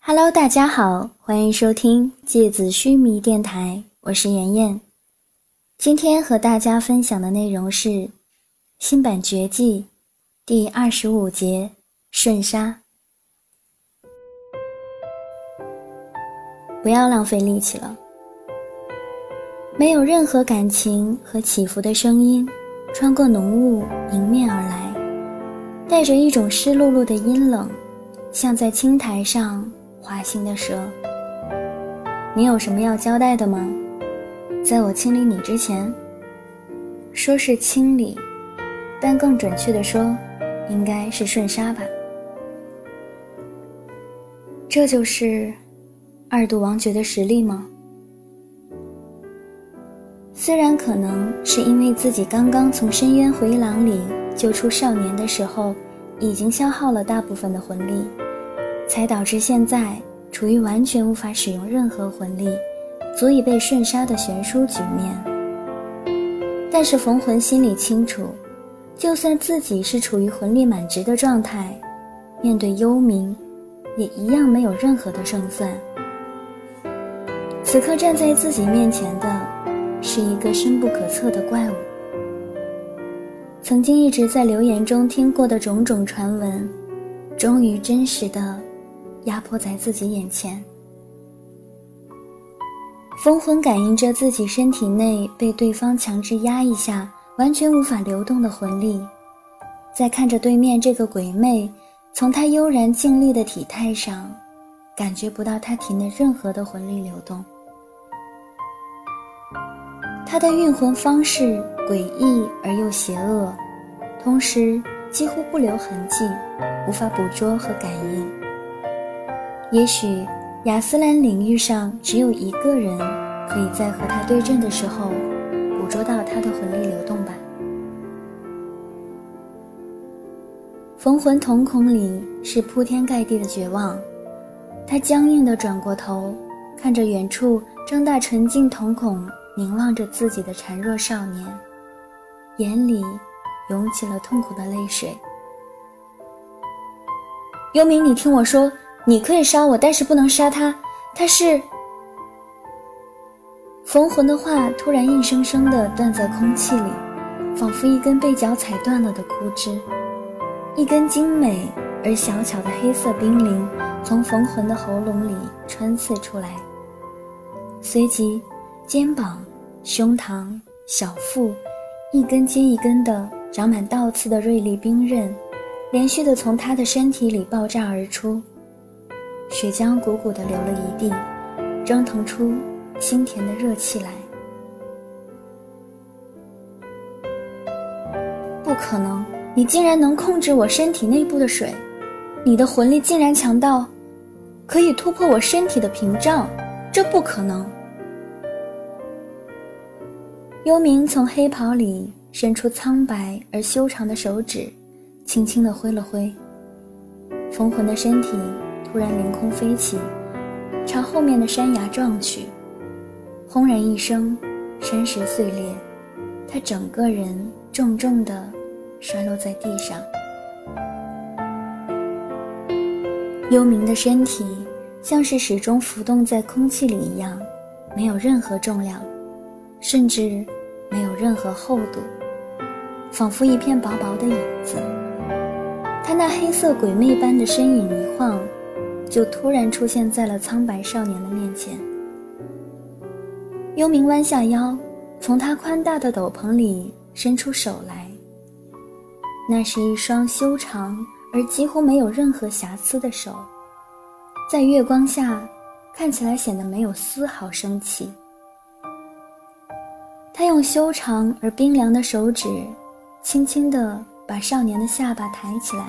Hello，大家好，欢迎收听芥子须弥电台，我是妍妍。今天和大家分享的内容是新版绝技第二十五节瞬杀。不要浪费力气了。没有任何感情和起伏的声音，穿过浓雾迎面而来，带着一种湿漉漉的阴冷，像在青苔上。花心的蛇，你有什么要交代的吗？在我清理你之前，说是清理，但更准确的说，应该是瞬杀吧。这就是二度王爵的实力吗？虽然可能是因为自己刚刚从深渊回廊里救出少年的时候，已经消耗了大部分的魂力。才导致现在处于完全无法使用任何魂力，足以被瞬杀的悬殊局面。但是冯魂心里清楚，就算自己是处于魂力满值的状态，面对幽冥，也一样没有任何的胜算。此刻站在自己面前的，是一个深不可测的怪物。曾经一直在留言中听过的种种传闻，终于真实的。压迫在自己眼前，风魂感应着自己身体内被对方强制压一下，完全无法流动的魂力，在看着对面这个鬼魅，从他悠然静立的体态上，感觉不到他体内任何的魂力流动。他的运魂方式诡异而又邪恶，同时几乎不留痕迹，无法捕捉和感应。也许亚斯兰领域上只有一个人，可以在和他对阵的时候捕捉到他的魂力流动吧。逢魂瞳孔里是铺天盖地的绝望，他僵硬地转过头，看着远处睁大纯净瞳孔凝望着自己的孱弱少年，眼里涌起了痛苦的泪水。幽冥，你听我说。你可以杀我，但是不能杀他。他是逢魂的话，突然硬生生的断在空气里，仿佛一根被脚踩断了的枯枝。一根精美而小巧的黑色冰凌从逢魂的喉咙里穿刺出来，随即肩膀、胸膛、小腹，一根接一根的长满倒刺的锐利冰刃，连续的从他的身体里爆炸而出。血浆鼓鼓的流了一地，蒸腾出腥甜的热气来。不可能，你竟然能控制我身体内部的水，你的魂力竟然强到可以突破我身体的屏障，这不可能！幽冥从黑袍里伸出苍白而修长的手指，轻轻地挥了挥，封魂的身体。突然凌空飞起，朝后面的山崖撞去。轰然一声，山石碎裂，他整个人重重的摔落在地上。幽冥的身体像是始终浮动在空气里一样，没有任何重量，甚至没有任何厚度，仿佛一片薄薄的影子。他那黑色鬼魅般的身影一晃。就突然出现在了苍白少年的面前。幽冥弯下腰，从他宽大的斗篷里伸出手来。那是一双修长而几乎没有任何瑕疵的手，在月光下看起来显得没有丝毫生气。他用修长而冰凉的手指，轻轻地把少年的下巴抬起来。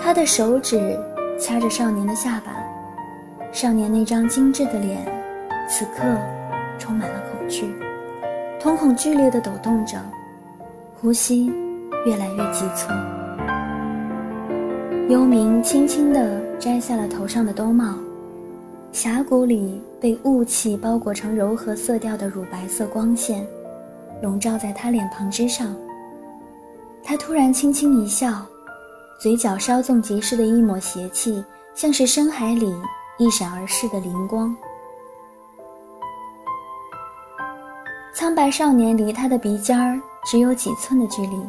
他的手指。掐着少年的下巴，少年那张精致的脸，此刻充满了恐惧，瞳孔剧烈的抖动着，呼吸越来越急促。幽冥轻轻地摘下了头上的兜帽，峡谷里被雾气包裹成柔和色调的乳白色光线，笼罩在他脸庞之上。他突然轻轻一笑。嘴角稍纵即逝的一抹邪气，像是深海里一闪而逝的灵光。苍白少年离他的鼻尖儿只有几寸的距离，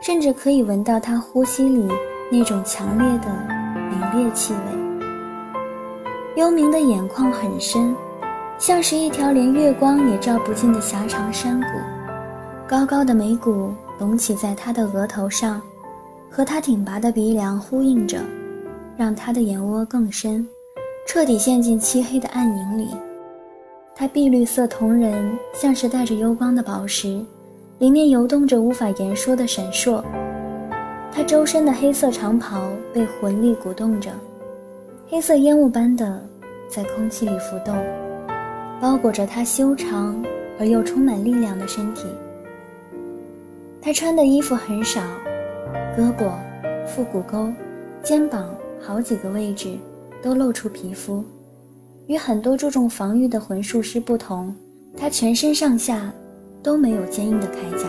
甚至可以闻到他呼吸里那种强烈的凛冽气味。幽冥的眼眶很深，像是一条连月光也照不进的狭长山谷，高高的眉骨隆起在他的额头上。和他挺拔的鼻梁呼应着，让他的眼窝更深，彻底陷进漆黑的暗影里。他碧绿色瞳仁像是带着幽光的宝石，里面游动着无法言说的闪烁。他周身的黑色长袍被魂力鼓动着，黑色烟雾般的在空气里浮动，包裹着他修长而又充满力量的身体。他穿的衣服很少。胳膊、腹股沟、肩膀好几个位置都露出皮肤，与很多注重防御的魂术师不同，他全身上下都没有坚硬的铠甲，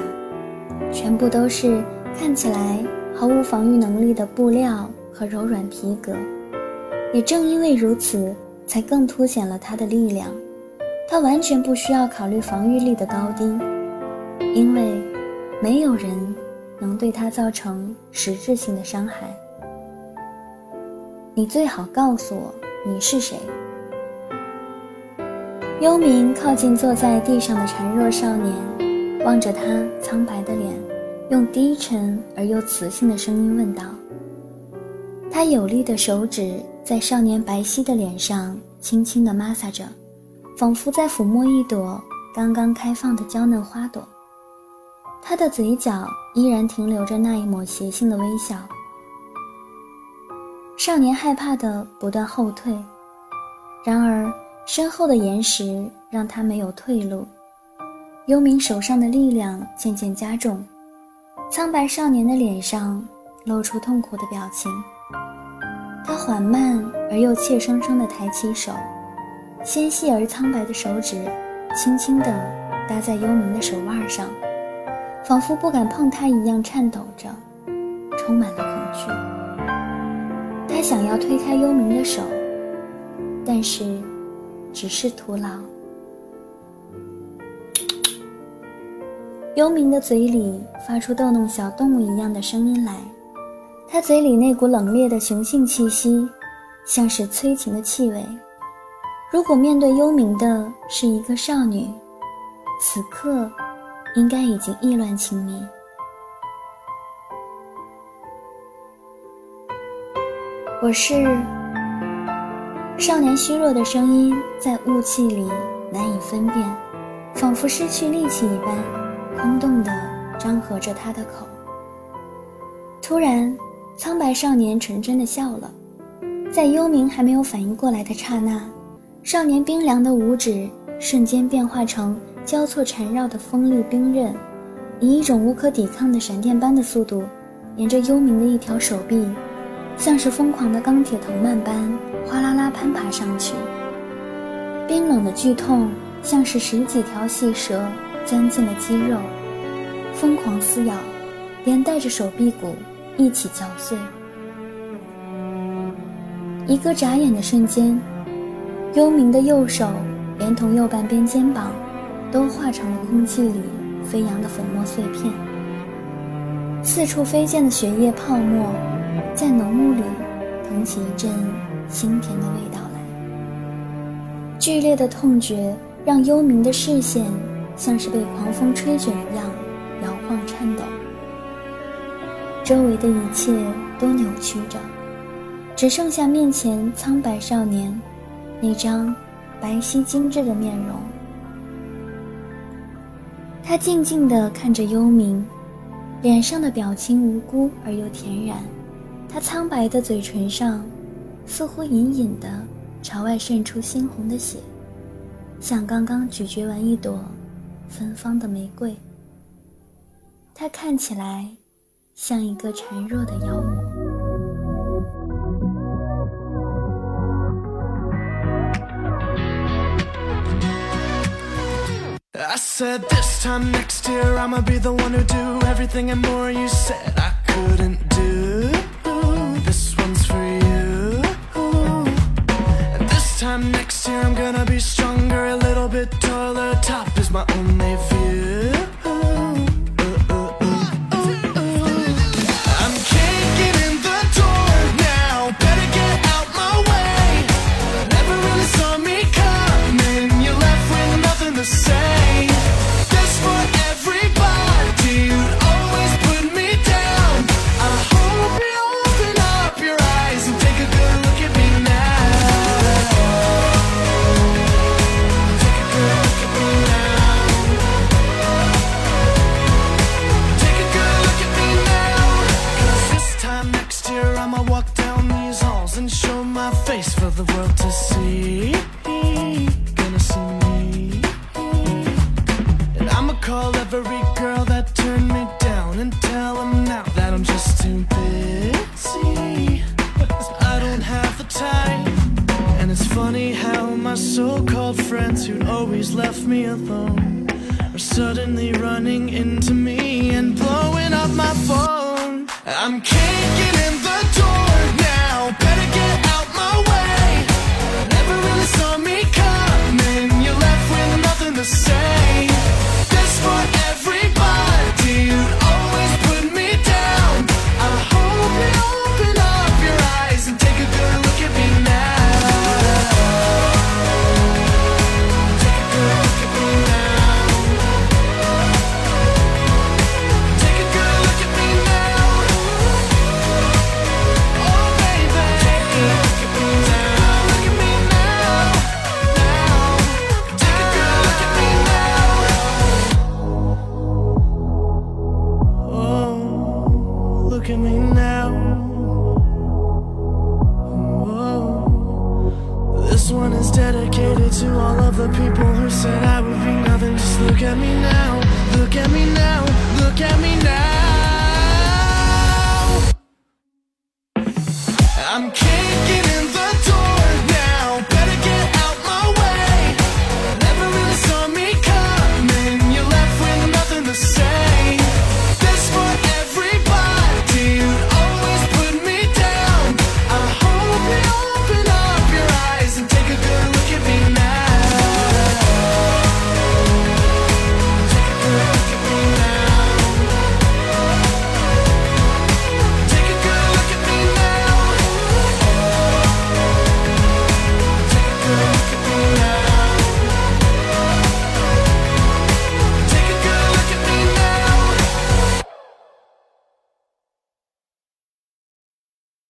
全部都是看起来毫无防御能力的布料和柔软皮革。也正因为如此，才更凸显了他的力量。他完全不需要考虑防御力的高低，因为没有人。能对他造成实质性的伤害。你最好告诉我你是谁。幽冥靠近坐在地上的孱弱少年，望着他苍白的脸，用低沉而又磁性的声音问道。他有力的手指在少年白皙的脸上轻轻地摩挲着，仿佛在抚摸一朵刚刚开放的娇嫩花朵。他的嘴角依然停留着那一抹邪性的微笑。少年害怕的不断后退，然而身后的岩石让他没有退路。幽冥手上的力量渐渐加重，苍白少年的脸上露出痛苦的表情。他缓慢而又怯生生地抬起手，纤细而苍白的手指轻轻地搭在幽冥的手腕上。仿佛不敢碰他一样颤抖着，充满了恐惧。他想要推开幽冥的手，但是只是徒劳。幽冥的嘴里发出逗弄小动物一样的声音来，他嘴里那股冷冽的雄性气息，像是催情的气味。如果面对幽冥的是一个少女，此刻。应该已经意乱情迷。我是少年，虚弱的声音在雾气里难以分辨，仿佛失去力气一般，空洞的张合着他的口。突然，苍白少年纯真的笑了，在幽冥还没有反应过来的刹那，少年冰凉的五指瞬间变化成。交错缠绕的锋利冰刃，以一种无可抵抗的闪电般的速度，沿着幽冥的一条手臂，像是疯狂的钢铁藤蔓般哗啦啦攀爬上去。冰冷的剧痛，像是十几条细蛇钻进了肌肉，疯狂撕咬，连带着手臂骨一起嚼碎。一个眨眼的瞬间，幽冥的右手连同右半边肩膀。都化成了空气里飞扬的粉末碎片，四处飞溅的血液泡沫，在浓雾里腾起一阵腥甜的味道来。剧烈的痛觉让幽冥的视线像是被狂风吹卷一样摇晃颤抖，周围的一切都扭曲着，只剩下面前苍白少年那张白皙精致的面容。他静静地看着幽冥，脸上的表情无辜而又恬然。他苍白的嘴唇上，似乎隐隐的朝外渗出猩红的血，像刚刚咀嚼完一朵芬芳的玫瑰。他看起来像一个孱弱的妖魔。I said this time next year I'ma be the one who do everything and more you said I couldn't do. This one's for you. And This time next year I'm gonna be stronger, a little bit taller. Top is my own people are suddenly running into me and blowing up my phone. I'm kicking in the door.